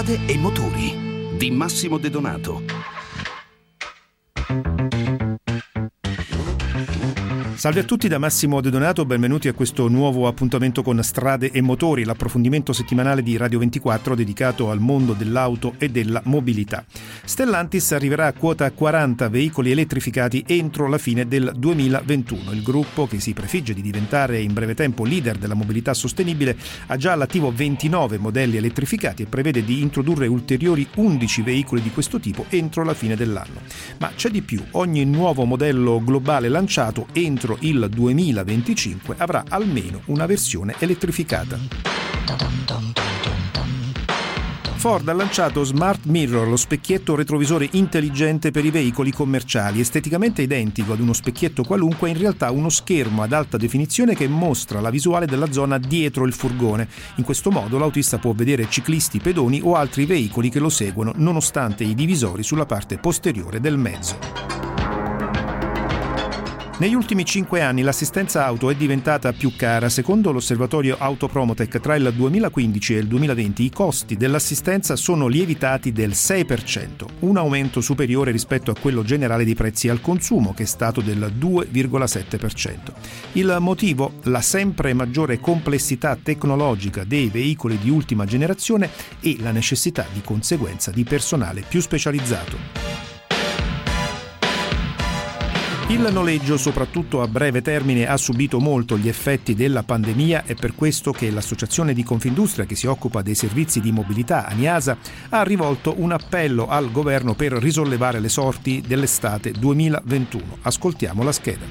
strade e motori di Massimo De Donato. Salve a tutti da Massimo De Donato, benvenuti a questo nuovo appuntamento con Strade e Motori, l'approfondimento settimanale di Radio 24 dedicato al mondo dell'auto e della mobilità. Stellantis arriverà a quota 40 veicoli elettrificati entro la fine del 2021. Il gruppo, che si prefigge di diventare in breve tempo leader della mobilità sostenibile, ha già all'attivo 29 modelli elettrificati e prevede di introdurre ulteriori 11 veicoli di questo tipo entro la fine dell'anno. Ma c'è di più, ogni nuovo modello globale lanciato entro entro il 2025 avrà almeno una versione elettrificata. Ford ha lanciato Smart Mirror, lo specchietto retrovisore intelligente per i veicoli commerciali, esteticamente identico ad uno specchietto qualunque, in realtà uno schermo ad alta definizione che mostra la visuale della zona dietro il furgone. In questo modo l'autista può vedere ciclisti, pedoni o altri veicoli che lo seguono, nonostante i divisori sulla parte posteriore del mezzo. Negli ultimi cinque anni l'assistenza auto è diventata più cara. Secondo l'osservatorio Autopromotech, tra il 2015 e il 2020 i costi dell'assistenza sono lievitati del 6%, un aumento superiore rispetto a quello generale dei prezzi al consumo, che è stato del 2,7%. Il motivo? La sempre maggiore complessità tecnologica dei veicoli di ultima generazione e la necessità di conseguenza di personale più specializzato. Il noleggio, soprattutto a breve termine, ha subito molto gli effetti della pandemia e per questo che l'Associazione di Confindustria che si occupa dei servizi di mobilità, ANIASA, ha rivolto un appello al governo per risollevare le sorti dell'estate 2021. Ascoltiamo la scheda.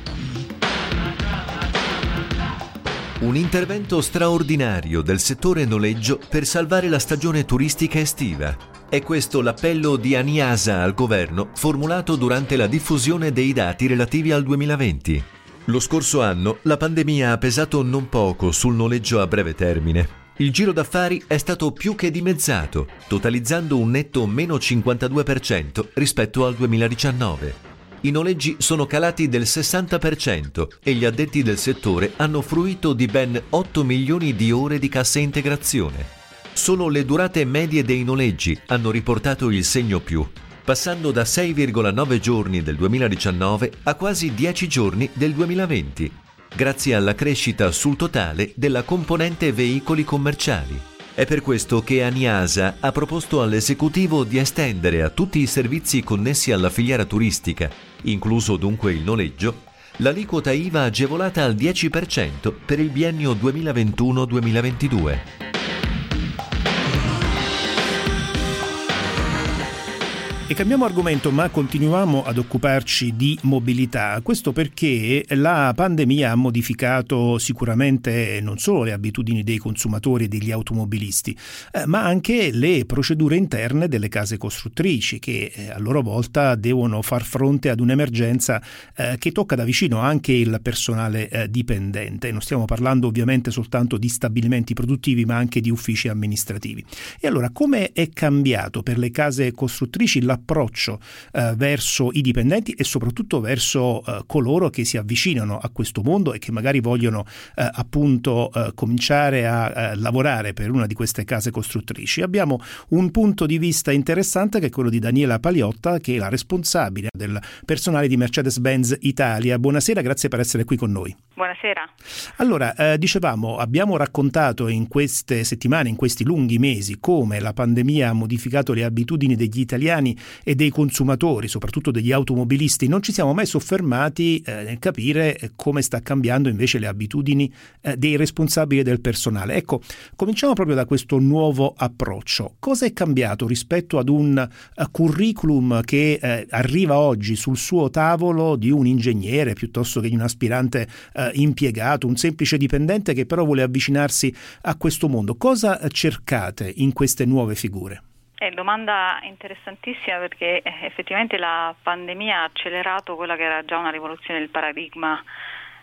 Un intervento straordinario del settore noleggio per salvare la stagione turistica estiva. È questo l'appello di Aniasa al governo formulato durante la diffusione dei dati relativi al 2020. Lo scorso anno la pandemia ha pesato non poco sul noleggio a breve termine. Il giro d'affari è stato più che dimezzato, totalizzando un netto meno 52% rispetto al 2019. I noleggi sono calati del 60% e gli addetti del settore hanno fruito di ben 8 milioni di ore di cassa integrazione. Solo le durate medie dei noleggi hanno riportato il segno più, passando da 6,9 giorni del 2019 a quasi 10 giorni del 2020, grazie alla crescita sul totale della componente veicoli commerciali. È per questo che Aniasa ha proposto all'esecutivo di estendere a tutti i servizi connessi alla filiera turistica, incluso dunque il noleggio, l'aliquota IVA agevolata al 10% per il biennio 2021-2022. E cambiamo argomento, ma continuiamo ad occuparci di mobilità. Questo perché la pandemia ha modificato sicuramente non solo le abitudini dei consumatori e degli automobilisti, eh, ma anche le procedure interne delle case costruttrici che eh, a loro volta devono far fronte ad un'emergenza eh, che tocca da vicino anche il personale eh, dipendente. Non stiamo parlando ovviamente soltanto di stabilimenti produttivi, ma anche di uffici amministrativi. E allora come è cambiato per le case costruttrici la l'approccio eh, verso i dipendenti e soprattutto verso eh, coloro che si avvicinano a questo mondo e che magari vogliono eh, appunto eh, cominciare a eh, lavorare per una di queste case costruttrici. Abbiamo un punto di vista interessante che è quello di Daniela Paliotta, che è la responsabile del personale di Mercedes-Benz Italia. Buonasera, grazie per essere qui con noi. Buonasera. Allora, eh, dicevamo, abbiamo raccontato in queste settimane, in questi lunghi mesi, come la pandemia ha modificato le abitudini degli italiani e dei consumatori, soprattutto degli automobilisti, non ci siamo mai soffermati eh, nel capire eh, come sta cambiando invece le abitudini eh, dei responsabili del personale. Ecco, cominciamo proprio da questo nuovo approccio. Cosa è cambiato rispetto ad un uh, curriculum che eh, arriva oggi sul suo tavolo di un ingegnere piuttosto che di un aspirante uh, impiegato, un semplice dipendente che però vuole avvicinarsi a questo mondo? Cosa cercate in queste nuove figure? È domanda interessantissima perché eh, effettivamente la pandemia ha accelerato quella che era già una rivoluzione del paradigma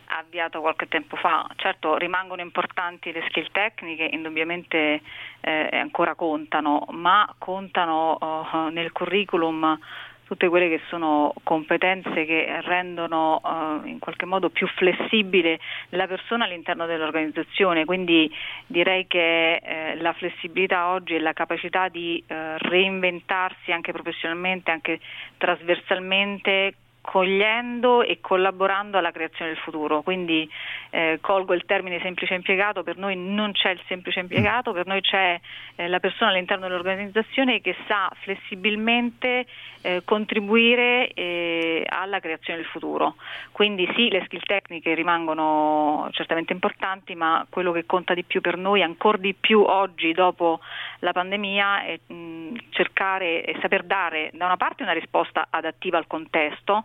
avviato qualche tempo fa. Certo rimangono importanti le skill tecniche, indubbiamente eh, ancora contano, ma contano oh, nel curriculum tutte quelle che sono competenze che rendono uh, in qualche modo più flessibile la persona all'interno dell'organizzazione, quindi direi che eh, la flessibilità oggi è la capacità di eh, reinventarsi anche professionalmente, anche trasversalmente cogliendo e collaborando alla creazione del futuro. Quindi eh, colgo il termine semplice impiegato, per noi non c'è il semplice impiegato, per noi c'è eh, la persona all'interno dell'organizzazione che sa flessibilmente eh, contribuire eh, alla creazione del futuro. Quindi sì, le skill tecniche rimangono certamente importanti, ma quello che conta di più per noi, ancora di più oggi dopo la pandemia, è mh, cercare e saper dare da una parte una risposta adattiva al contesto,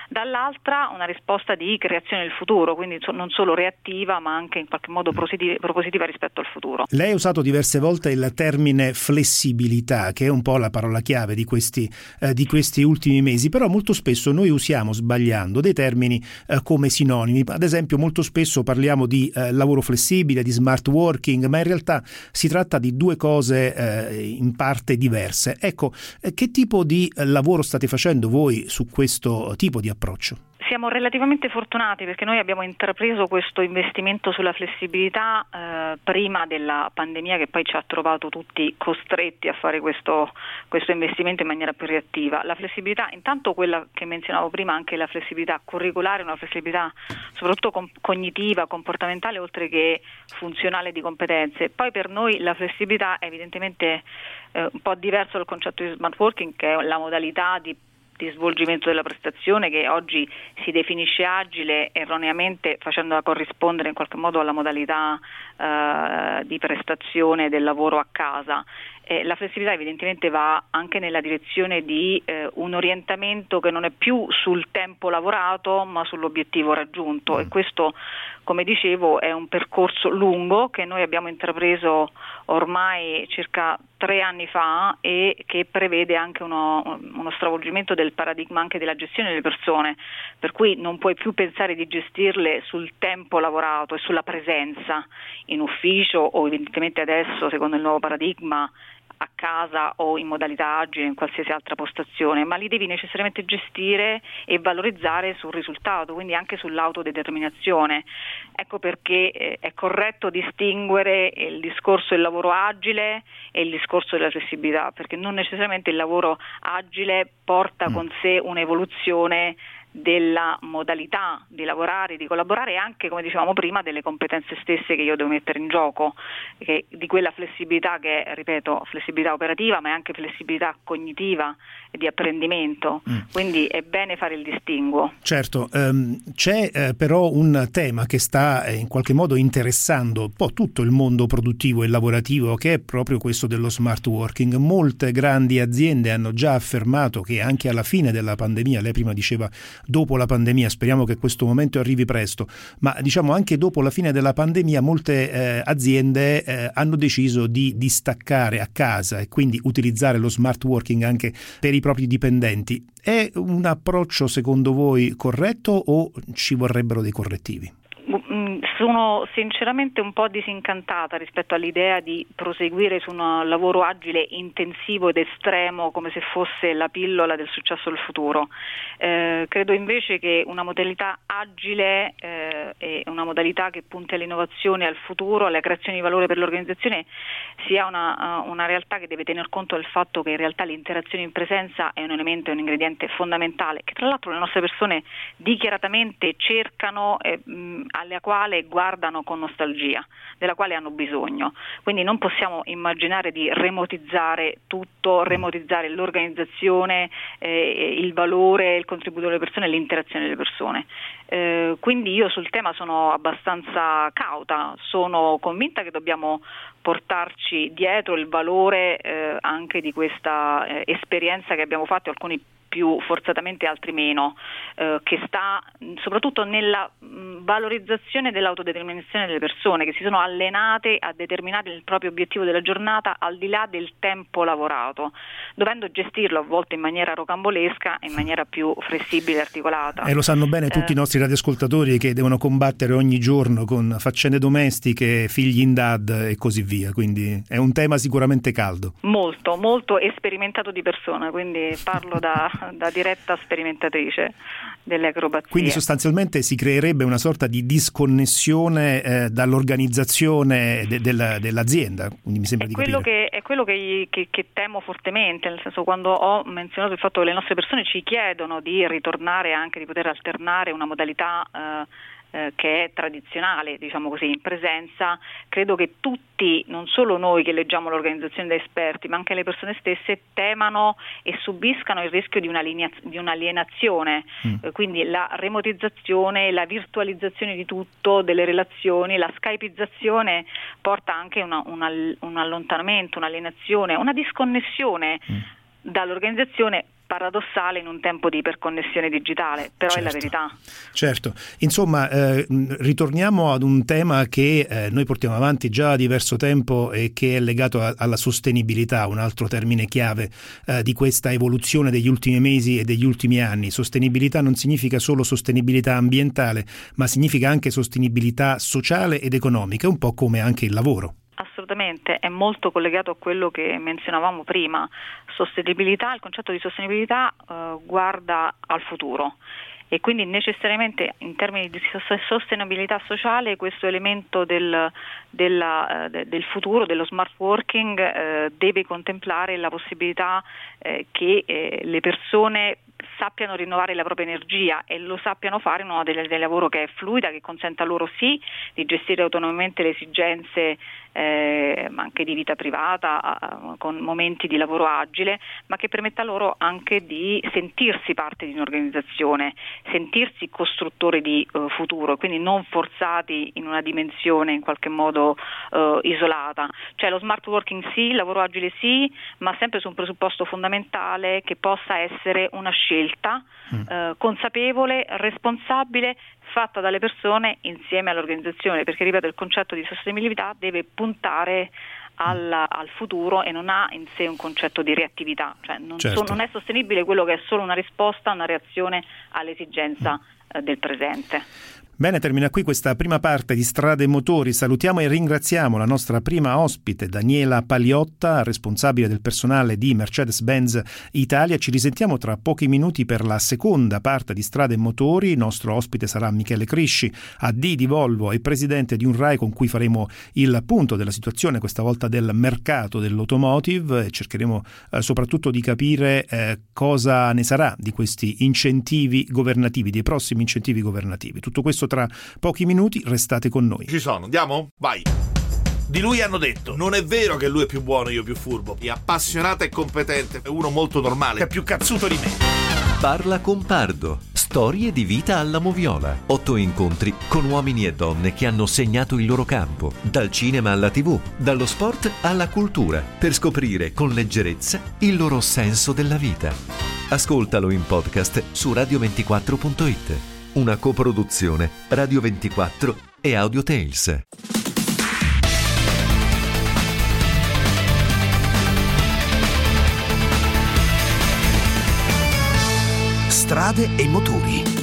dall'altra una risposta di creazione del futuro, quindi non solo reattiva ma anche in qualche modo propositiva rispetto al futuro. Lei ha usato diverse volte il termine flessibilità, che è un po' la parola chiave di questi, eh, di questi ultimi mesi, però molto spesso noi usiamo sbagliando dei termini eh, come sinonimi, ad esempio molto spesso parliamo di eh, lavoro flessibile, di smart working, ma in realtà si tratta di due cose eh, in parte diverse. Ecco, eh, che tipo di eh, lavoro state facendo voi su questo tipo di approccio? Siamo relativamente fortunati perché noi abbiamo intrapreso questo investimento sulla flessibilità eh, prima della pandemia che poi ci ha trovato tutti costretti a fare questo, questo, investimento in maniera più reattiva. La flessibilità, intanto quella che menzionavo prima, anche la flessibilità curricolare, una flessibilità soprattutto com- cognitiva, comportamentale, oltre che funzionale di competenze. Poi per noi la flessibilità è evidentemente eh, un po' diverso dal concetto di smart working, che è la modalità di di svolgimento della prestazione che oggi si definisce agile erroneamente facendola corrispondere in qualche modo alla modalità eh, di prestazione del lavoro a casa. Eh, la flessibilità evidentemente va anche nella direzione di eh, un orientamento che non è più sul tempo lavorato ma sull'obiettivo raggiunto e mm. questo come dicevo è un percorso lungo che noi abbiamo intrapreso ormai circa tre anni fa e che prevede anche uno, uno, stravolgimento del paradigma anche della gestione delle persone, per cui non puoi più pensare di gestirle sul tempo lavorato e sulla presenza in ufficio o evidentemente adesso secondo il nuovo paradigma a casa o in modalità agile in qualsiasi altra postazione, ma li devi necessariamente gestire e valorizzare sul risultato, quindi anche sull'autodeterminazione. Ecco perché eh, è corretto distinguere il discorso del lavoro agile e il discorso della flessibilità, perché non necessariamente il lavoro agile porta mm. con sé un'evoluzione della modalità di lavorare, di collaborare e anche, come dicevamo prima, delle competenze stesse che io devo mettere in gioco, che, di quella flessibilità che è, ripeto, flessibilità operativa, ma è anche flessibilità cognitiva e di apprendimento. Mm. Quindi è bene fare il distinguo. Certo, ehm, c'è eh, però un tema che sta eh, in qualche modo interessando un po' tutto il mondo produttivo e lavorativo, che è proprio questo dello smart working. Molte grandi aziende hanno già affermato che anche alla fine della pandemia, lei prima diceva dopo la pandemia, speriamo che questo momento arrivi presto, ma diciamo anche dopo la fine della pandemia molte eh, aziende eh, hanno deciso di distaccare a casa e quindi utilizzare lo smart working anche per i propri dipendenti. È un approccio secondo voi corretto o ci vorrebbero dei correttivi? Sono sinceramente un po' disincantata rispetto all'idea di proseguire su un lavoro agile, intensivo ed estremo come se fosse la pillola del successo del futuro. Eh, credo invece che una modalità agile eh, e una modalità che punti all'innovazione, al futuro, alla creazione di valore per l'organizzazione sia una, uh, una realtà che deve tener conto del fatto che in realtà l'interazione in presenza è un elemento, è un ingrediente fondamentale che tra l'altro le nostre persone dichiaratamente cercano e mh, alla quale guardano con nostalgia, della quale hanno bisogno. Quindi non possiamo immaginare di remotizzare tutto, remotizzare l'organizzazione, eh, il valore, il contributo delle persone l'interazione delle persone. Eh, quindi io sul tema sono abbastanza cauta, sono convinta che dobbiamo portarci dietro il valore eh, anche di questa eh, esperienza che abbiamo fatto, alcuni più forzatamente altri meno, eh, che sta soprattutto nella mh, valorizzazione dell'autodeterminazione delle persone che si sono allenate a determinare il proprio obiettivo della giornata al di là del tempo lavorato, dovendo gestirlo a volte in maniera rocambolesca e in maniera più flessibile e articolata. E lo sanno bene tutti eh, i nostri radioascoltatori che devono combattere ogni giorno con faccende domestiche, figli in dad e così via, quindi è un tema sicuramente caldo. Molto, molto esperimentato di persona, quindi parlo da da, diretta sperimentatrice delle acrobazie. Quindi sostanzialmente si creerebbe una sorta di disconnessione eh, dall'organizzazione de, de, dell'azienda. Quindi mi sembra è di quello, che, è quello che, che, che, temo fortemente, nel senso quando ho menzionato il fatto che le nostre persone ci chiedono di ritornare anche, di poter alternare una modalità eh, eh, che è tradizionale, diciamo così, in presenza, credo che tutti, non solo noi che leggiamo l'organizzazione da esperti, ma anche le persone stesse temano e subiscano il rischio di, di un'alienazione, mm. eh, quindi la remotizzazione, la virtualizzazione di tutto, delle relazioni, la skypizzazione porta anche una, una, un allontanamento, un'alienazione, una disconnessione mm. dall'organizzazione paradossale in un tempo di iperconnessione digitale, però certo, è la certo. verità. Certo, insomma eh, ritorniamo ad un tema che eh, noi portiamo avanti già da diverso tempo e che è legato a, alla sostenibilità, un altro termine chiave eh, di questa evoluzione degli ultimi mesi e degli ultimi anni. Sostenibilità non significa solo sostenibilità ambientale, ma significa anche sostenibilità sociale ed economica, un po' come anche il lavoro. Assolutamente, è molto collegato a quello che menzionavamo prima. Sostenibilità, il concetto di sostenibilità eh, guarda al futuro e quindi necessariamente in termini di sostenibilità sociale questo elemento del, della, eh, del futuro, dello smart working, eh, deve contemplare la possibilità eh, che eh, le persone sappiano rinnovare la propria energia e lo sappiano fare in una modalità di lavoro che è fluida, che consenta loro sì di gestire autonomamente le esigenze eh, anche di vita privata, con momenti di lavoro agile, ma che permetta loro anche di sentirsi parte di un'organizzazione, sentirsi costruttori di uh, futuro, quindi non forzati in una dimensione in qualche modo uh, isolata. Cioè lo smart working sì, il lavoro agile sì, ma sempre su un presupposto fondamentale che possa essere una scelta mm. uh, consapevole, responsabile, fatta dalle persone insieme all'organizzazione, perché ripeto il concetto di sostenibilità deve puntare al, al, futuro e non ha in sé un concetto di reattività, cioè non, certo. so, non, è sostenibile quello che è solo una risposta, una reazione all'esigenza mm. eh, del presente. Bene, termina qui questa prima parte di Strade e Motori. Salutiamo e ringraziamo la nostra prima ospite, Daniela Paliotta, responsabile del personale di Mercedes-Benz Italia. Ci risentiamo tra pochi minuti per la seconda parte di Strade e Motori. Il nostro ospite sarà Michele Crisci, AD di Volvo e presidente di un RAI con cui faremo il punto della situazione, questa volta del mercato dell'automotive e cercheremo eh, soprattutto di capire eh, cosa ne sarà di questi incentivi governativi, dei prossimi incentivi governativi. Tutto questo tra pochi minuti, restate con noi. Ci sono, andiamo? Vai. Di lui hanno detto: Non è vero che lui è più buono, io più furbo. È appassionato e competente, è uno molto normale, è più cazzuto di me. Parla con Pardo. Storie di vita alla moviola. Otto incontri con uomini e donne che hanno segnato il loro campo, dal cinema alla tv, dallo sport alla cultura, per scoprire con leggerezza il loro senso della vita. Ascoltalo in podcast su radio24.it una coproduzione Radio 24 e Audio Tales. Strade e motori.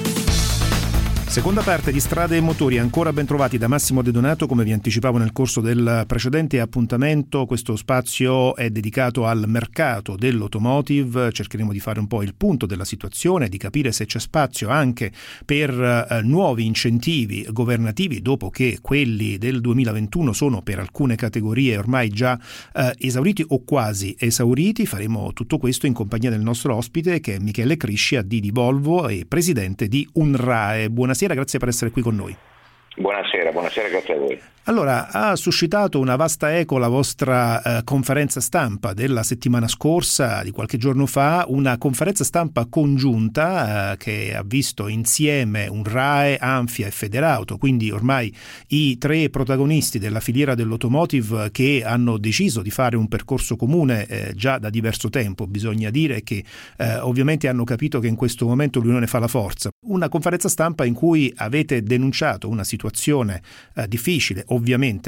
Seconda parte di Strade e Motori, ancora ben trovati da Massimo De Donato, come vi anticipavo nel corso del precedente appuntamento, questo spazio è dedicato al mercato dell'automotive, cercheremo di fare un po' il punto della situazione, di capire se c'è spazio anche per eh, nuovi incentivi governativi dopo che quelli del 2021 sono per alcune categorie ormai già eh, esauriti o quasi esauriti. Faremo tutto questo in compagnia del nostro ospite che è Michele Crisci, AD di Volvo e presidente di UNRAE. Buonasera buonasera, grazie per essere qui con noi. Buonasera, buonasera, grazie a voi. Allora, ha suscitato una vasta eco la vostra eh, conferenza stampa della settimana scorsa, di qualche giorno fa, una conferenza stampa congiunta eh, che ha visto insieme un RAE, Anfia e Federauto, quindi ormai i tre protagonisti della filiera dell'automotive che hanno deciso di fare un percorso comune eh, già da diverso tempo. Bisogna dire che eh, ovviamente hanno capito che in questo momento l'unione fa la forza. Una conferenza stampa in cui avete denunciato una situazione eh, difficile, ovviamente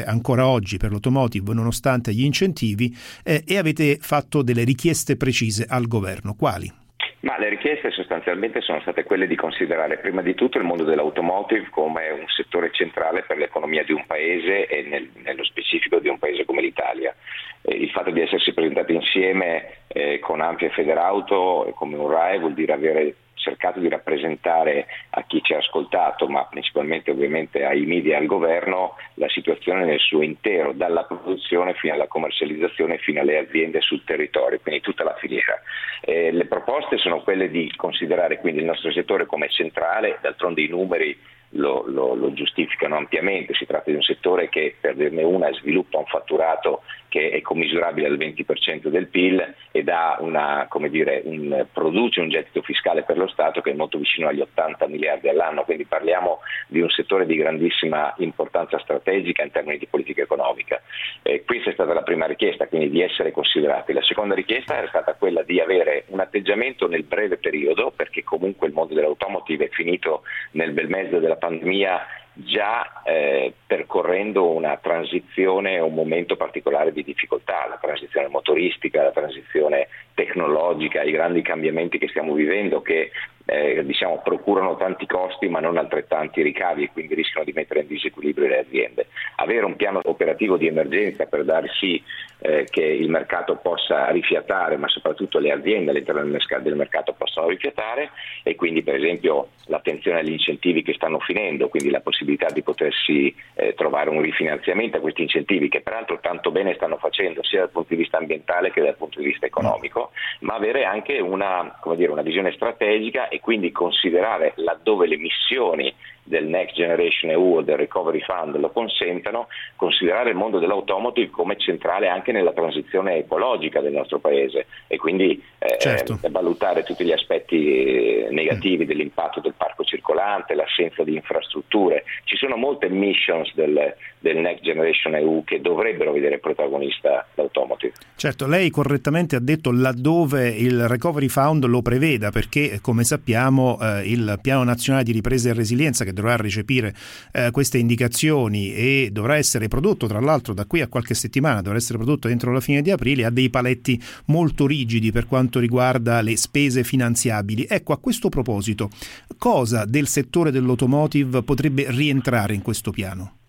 ancora oggi per l'automotive nonostante gli incentivi eh, e avete fatto delle richieste precise al governo. Quali? Ma le richieste sostanzialmente sono state quelle di considerare prima di tutto il mondo dell'automotive come un settore centrale per l'economia di un paese e nel, nello specifico di un paese come l'Italia. Eh, il fatto di essersi presentati insieme eh, con Ampia e Federauto come un RAE vuol dire avere cercato di rappresentare a chi ci ha ascoltato, ma principalmente ovviamente ai media e al governo, la situazione nel suo intero, dalla produzione fino alla commercializzazione fino alle aziende sul territorio, quindi tutta la filiera. Eh, le proposte sono quelle di considerare quindi il nostro settore come centrale, d'altronde i numeri lo, lo, lo, giustificano ampiamente, si tratta di un settore che per dirne una sviluppa un fatturato che è commisurabile al 20% del PIL e una, dire, un, produce un gettito fiscale per lo Stato che è molto vicino agli 80 miliardi all'anno, quindi parliamo di un settore di grandissima importanza strategica in termini di politica economica. Eh, questa è stata la prima richiesta, quindi di essere considerati. La seconda richiesta è stata quella di avere un atteggiamento nel breve periodo, perché comunque il mondo dell'automotive è finito nel bel mezzo della pandemia già eh, percorrendo una transizione, un momento particolare di difficoltà, la transizione motoristica, la transizione tecnologica, i grandi cambiamenti che stiamo vivendo che eh, diciamo, procurano tanti costi ma non altrettanti ricavi e quindi rischiano di mettere in disequilibrio le aziende. Avere un piano operativo di emergenza per dar sì eh, che il mercato possa rifiatare, ma soprattutto le aziende all'interno del mercato possano rifiatare e quindi per esempio l'attenzione agli incentivi che stanno finendo, quindi la possibilità di potersi eh, trovare un rifinanziamento a questi incentivi che peraltro tanto bene stanno facendo sia dal punto di vista ambientale che dal punto di vista economico, ma avere anche una, dire, una visione strategica e quindi considerare laddove le missioni del Next Generation EU o del Recovery Fund lo consentano, considerare il mondo dell'automotive come centrale anche nella transizione ecologica del nostro paese e quindi eh, certo. valutare tutti gli aspetti negativi mm. dell'impatto del parco circolante, l'assenza di infrastrutture. Ci sono molte missions del, del Next Generation EU che dovrebbero vedere protagonista l'automotive. Certo, lei correttamente ha detto laddove il Recovery Fund lo preveda perché come sappiamo eh, il Piano Nazionale di Ripresa e Resilienza che dovrà recepire eh, queste indicazioni e dovrà essere prodotto, tra l'altro da qui a qualche settimana, dovrà essere prodotto entro la fine di aprile, ha dei paletti molto rigidi per quanto riguarda le spese finanziabili. Ecco, a questo proposito, cosa del settore dell'automotive potrebbe rientrare in questo piano?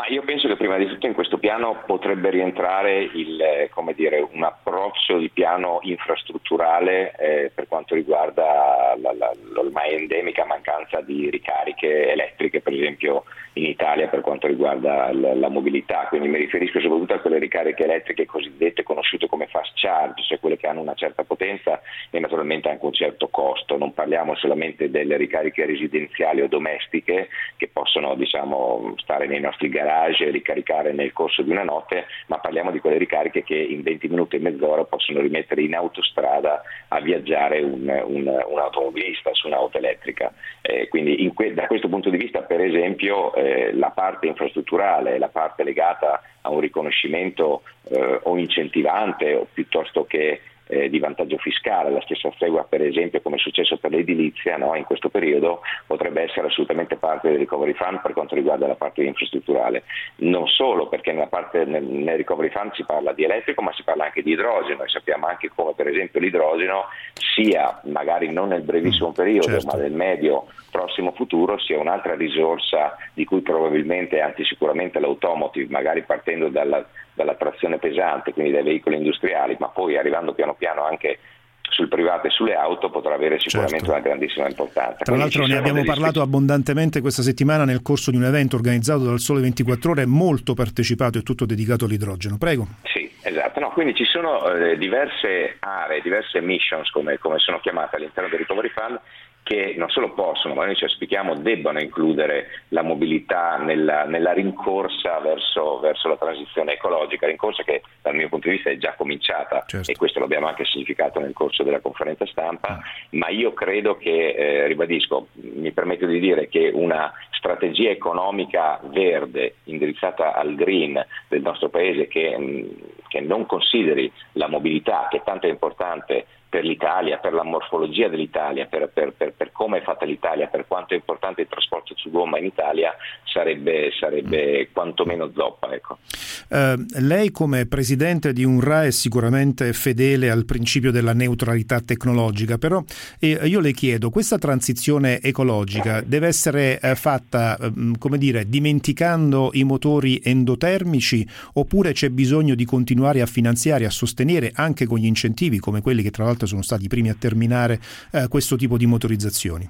Ma io penso che prima di tutto in questo piano potrebbe rientrare il, eh, dire, un approccio di piano infrastrutturale eh, per quanto riguarda la, la, l'ormai endemica mancanza di ricariche elettriche, per esempio in Italia per quanto riguarda la, la mobilità, quindi mi riferisco soprattutto a quelle ricariche elettriche cosiddette conosciute come fast charge, cioè quelle che hanno una certa potenza e naturalmente anche un certo costo. Non parliamo solamente delle ricariche residenziali o domestiche che possono diciamo, stare nei nostri garage e ricaricare nel corso di una notte, ma parliamo di quelle ricariche che in 20 minuti e mezz'ora possono rimettere in autostrada a viaggiare un, un, un automobilista su un'auto elettrica. Eh, quindi que- da questo punto di vista, per esempio, eh, la parte infrastrutturale, la parte legata a un riconoscimento eh, o incentivante o piuttosto che eh, di vantaggio fiscale, la stessa stregua per esempio come è successo per l'edilizia no? in questo periodo potrebbe essere assolutamente parte del recovery fund per quanto riguarda la parte infrastrutturale, non solo perché parte, nel, nel, recovery fund si parla di elettrico ma si parla anche di idrogeno e sappiamo anche come per esempio l'idrogeno sia magari non nel brevissimo mm, periodo certo. ma nel medio prossimo futuro sia un'altra risorsa di cui probabilmente, anzi sicuramente l'automotive, magari partendo dalla, dalla trazione pesante, quindi dai veicoli industriali, ma poi arrivando piano piano anche sul privato e sulle auto potrà avere sicuramente certo. una grandissima importanza. Tra Quindi l'altro ne abbiamo parlato disp- abbondantemente questa settimana nel corso di un evento organizzato dal Sole 24 Ore, molto partecipato e tutto dedicato all'idrogeno. Prego. Sì, esatto. No, quindi ci sono eh, diverse aree, diverse missions come, come sono chiamate all'interno del Recovery Fund che non solo possono, ma noi ci auspichiamo debbano includere la mobilità nella, nella rincorsa verso, verso, la transizione ecologica, rincorsa che dal mio punto di vista è già cominciata certo. e questo l'abbiamo anche significato nel corso della conferenza stampa, ah. ma io credo che, eh, ribadisco, mi permetto di dire che una strategia economica verde indirizzata al green del nostro Paese che, mm, che non consideri la mobilità, che tanto è importante per l'Italia, per la morfologia dell'Italia, per, per, per, per, come è fatta l'Italia, per quanto è importante il trasporto su gomma in Italia, sarebbe, sarebbe quantomeno zoppa. Ecco. Uh, lei come presidente di UNRWA è sicuramente fedele al principio della neutralità tecnologica, però eh, io le chiedo, questa transizione ecologica deve essere eh, fatta, eh, come dire, dimenticando i motori endotermici oppure c'è bisogno di continuare a finanziare, a sostenere anche con gli incentivi come quelli che tra l'altro sono stati i primi a terminare eh, questo tipo di motorizzazioni?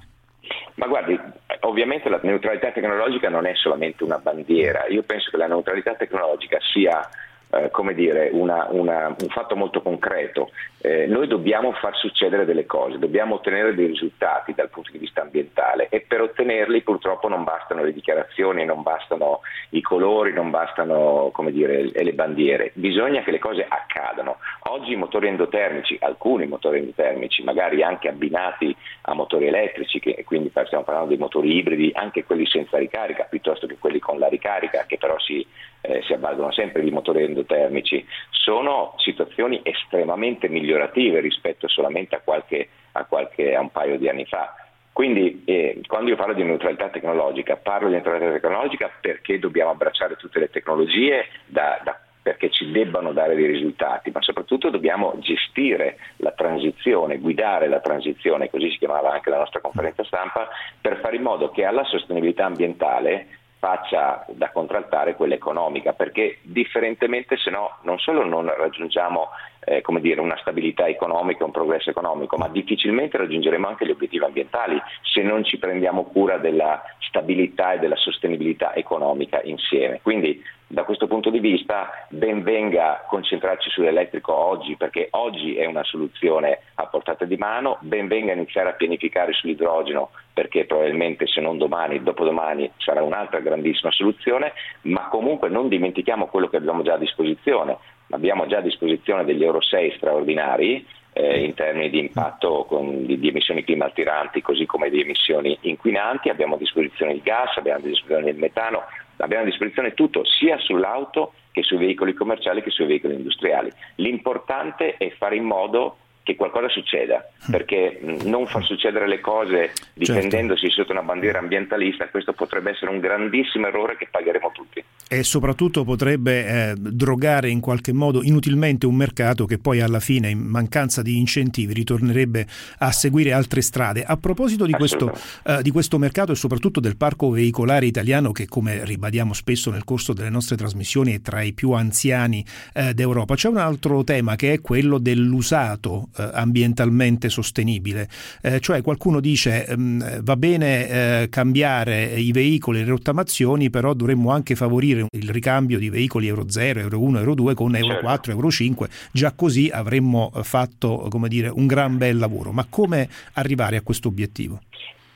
Ma guardi, ovviamente la neutralità tecnologica non è solamente una bandiera, io penso che la neutralità tecnologica sia eh, come dire, una, una, un fatto molto concreto. Eh, noi dobbiamo far succedere delle cose, dobbiamo ottenere dei risultati dal punto di vista ambientale e per ottenerli purtroppo non bastano le dichiarazioni, non bastano i colori, non bastano dire, le bandiere, bisogna che le cose accadano. Oggi i motori endotermici, alcuni motori endotermici, magari anche abbinati a motori elettrici, che, quindi stiamo parlando dei motori ibridi, anche quelli senza ricarica piuttosto che quelli con la ricarica, che però si, eh, si avvalgono sempre di motori endotermici, sono situazioni estremamente migliorative rispetto solamente a, qualche, a, qualche, a un paio di anni fa. Quindi eh, quando io parlo di neutralità tecnologica, parlo di neutralità tecnologica perché dobbiamo abbracciare tutte le tecnologie da, da perché ci debbano dare dei risultati, ma soprattutto dobbiamo gestire la transizione, guidare la transizione, così si chiamava anche la nostra conferenza stampa, per fare in modo che alla sostenibilità ambientale faccia da contraltare quella economica, perché differentemente se no non solo non raggiungiamo eh, dire, una stabilità economica, un progresso economico, ma difficilmente raggiungeremo anche gli obiettivi ambientali se non ci prendiamo cura della stabilità e della sostenibilità economica insieme. Quindi da questo punto di vista ben venga concentrarci sull'elettrico oggi perché oggi è una soluzione a portata di mano, ben venga iniziare a pianificare sull'idrogeno perché probabilmente se non domani, dopodomani sarà un'altra grandissima soluzione, ma comunque non dimentichiamo quello che abbiamo già a disposizione. Abbiamo già a disposizione degli Euro 6 straordinari eh, in termini di impatto con, di, di, emissioni climalteranti così come di emissioni inquinanti, abbiamo a disposizione il gas, abbiamo a disposizione il metano, abbiamo a disposizione tutto sia sull'auto che sui veicoli commerciali che sui veicoli industriali. L'importante è fare in modo che qualcosa succeda, perché non far succedere le cose certo. difendendosi certo. sotto una bandiera ambientalista, questo potrebbe essere un grandissimo errore che pagheremo tutti. E soprattutto potrebbe eh, drogare in qualche modo inutilmente un mercato che poi alla fine, in mancanza di incentivi, ritornerebbe a seguire altre strade. A proposito di questo, eh, di questo mercato e soprattutto del parco veicolare italiano, che come ribadiamo spesso nel corso delle nostre trasmissioni è tra i più anziani eh, d'Europa, c'è un altro tema che è quello dell'usato ambientalmente sostenibile. Eh, cioè qualcuno dice ehm, va bene eh, cambiare i veicoli, le rottamazioni, però dovremmo anche favorire il ricambio di veicoli Euro 0, Euro 1, Euro 2 con Euro 4, certo. Euro 5, già così avremmo fatto come dire, un gran bel lavoro. Ma come arrivare a questo obiettivo?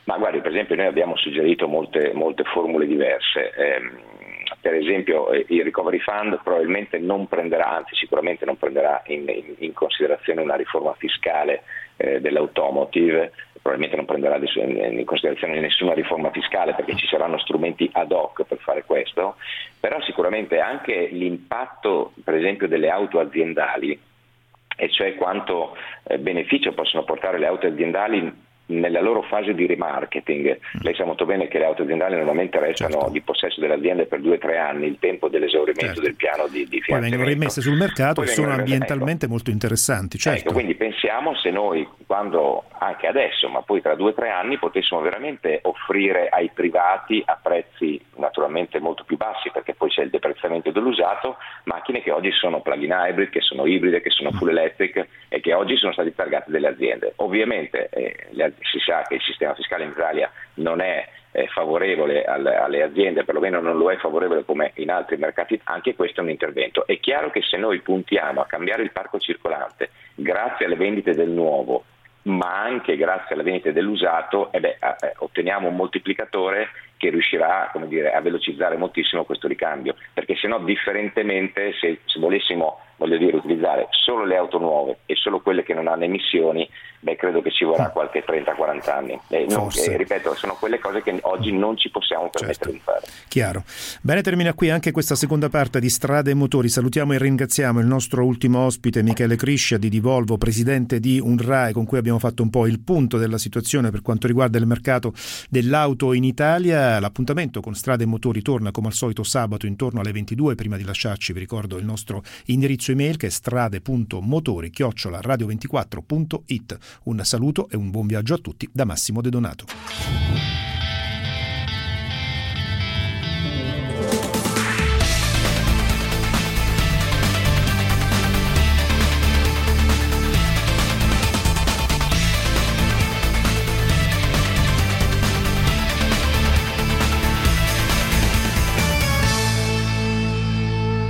Ma guardi, per esempio noi abbiamo suggerito molte, molte formule diverse. Eh, per esempio eh, il Recovery Fund probabilmente non prenderà, anzi sicuramente non prenderà in, in, in considerazione una riforma fiscale eh, dell'automotive, probabilmente non prenderà in, considerazione nessuna riforma fiscale perché ci saranno strumenti ad hoc per fare questo, però sicuramente anche l'impatto per esempio delle auto aziendali e cioè quanto eh, beneficio possono portare le auto aziendali nella loro fase di remarketing. Mm. Lei sa molto bene che le auto aziendali normalmente restano certo. di possesso delle aziende per due o tre anni, il tempo dell'esaurimento certo. del piano di, di Poi vengono rimesse sul mercato e sono ambientalmente ecco. molto interessanti. Certo. Ecco, quindi pensiamo se noi, quando anche adesso, ma poi tra due o tre anni, potessimo veramente offrire ai privati a prezzi naturalmente molto più bassi, perché poi c'è il deprezzamento dell'usato, macchine che oggi sono plug-in hybrid, che sono ibride, che sono full electric e che oggi sono state targate delle aziende. Ovviamente eh, si sa che il sistema fiscale in Italia non è eh, favorevole alle, aziende, perlomeno non lo è favorevole come in altri mercati, anche questo è un intervento. È chiaro che se noi puntiamo a cambiare il parco circolante grazie alle vendite del nuovo, ma anche grazie alle vendite dell'usato, eh beh, eh, otteniamo un moltiplicatore che riuscirà dire, a velocizzare moltissimo questo ricambio, perché se no differentemente se, se volessimo voglio dire, utilizzare solo le auto nuove e solo quelle che non hanno emissioni, beh, credo che ci vorrà mm. qualche 30-40 anni. Eh, non, eh, ripeto, sono quelle cose che oggi non ci possiamo permettere certo. di fare. Chiaro. Bene, termina qui anche questa seconda parte di Strade e Motori. Salutiamo e ringraziamo il nostro ultimo ospite, Michele Criscia di Divolvo, presidente di UNRAE, con cui abbiamo fatto un po' il punto della situazione per quanto riguarda il mercato dell'auto in Italia. L'appuntamento con Strade e Motori torna come al solito sabato intorno alle 22. Prima di lasciarci vi ricordo il nostro indirizzo email che è strade.motori radio24.it. Un saluto e un buon viaggio a tutti da Massimo De Donato.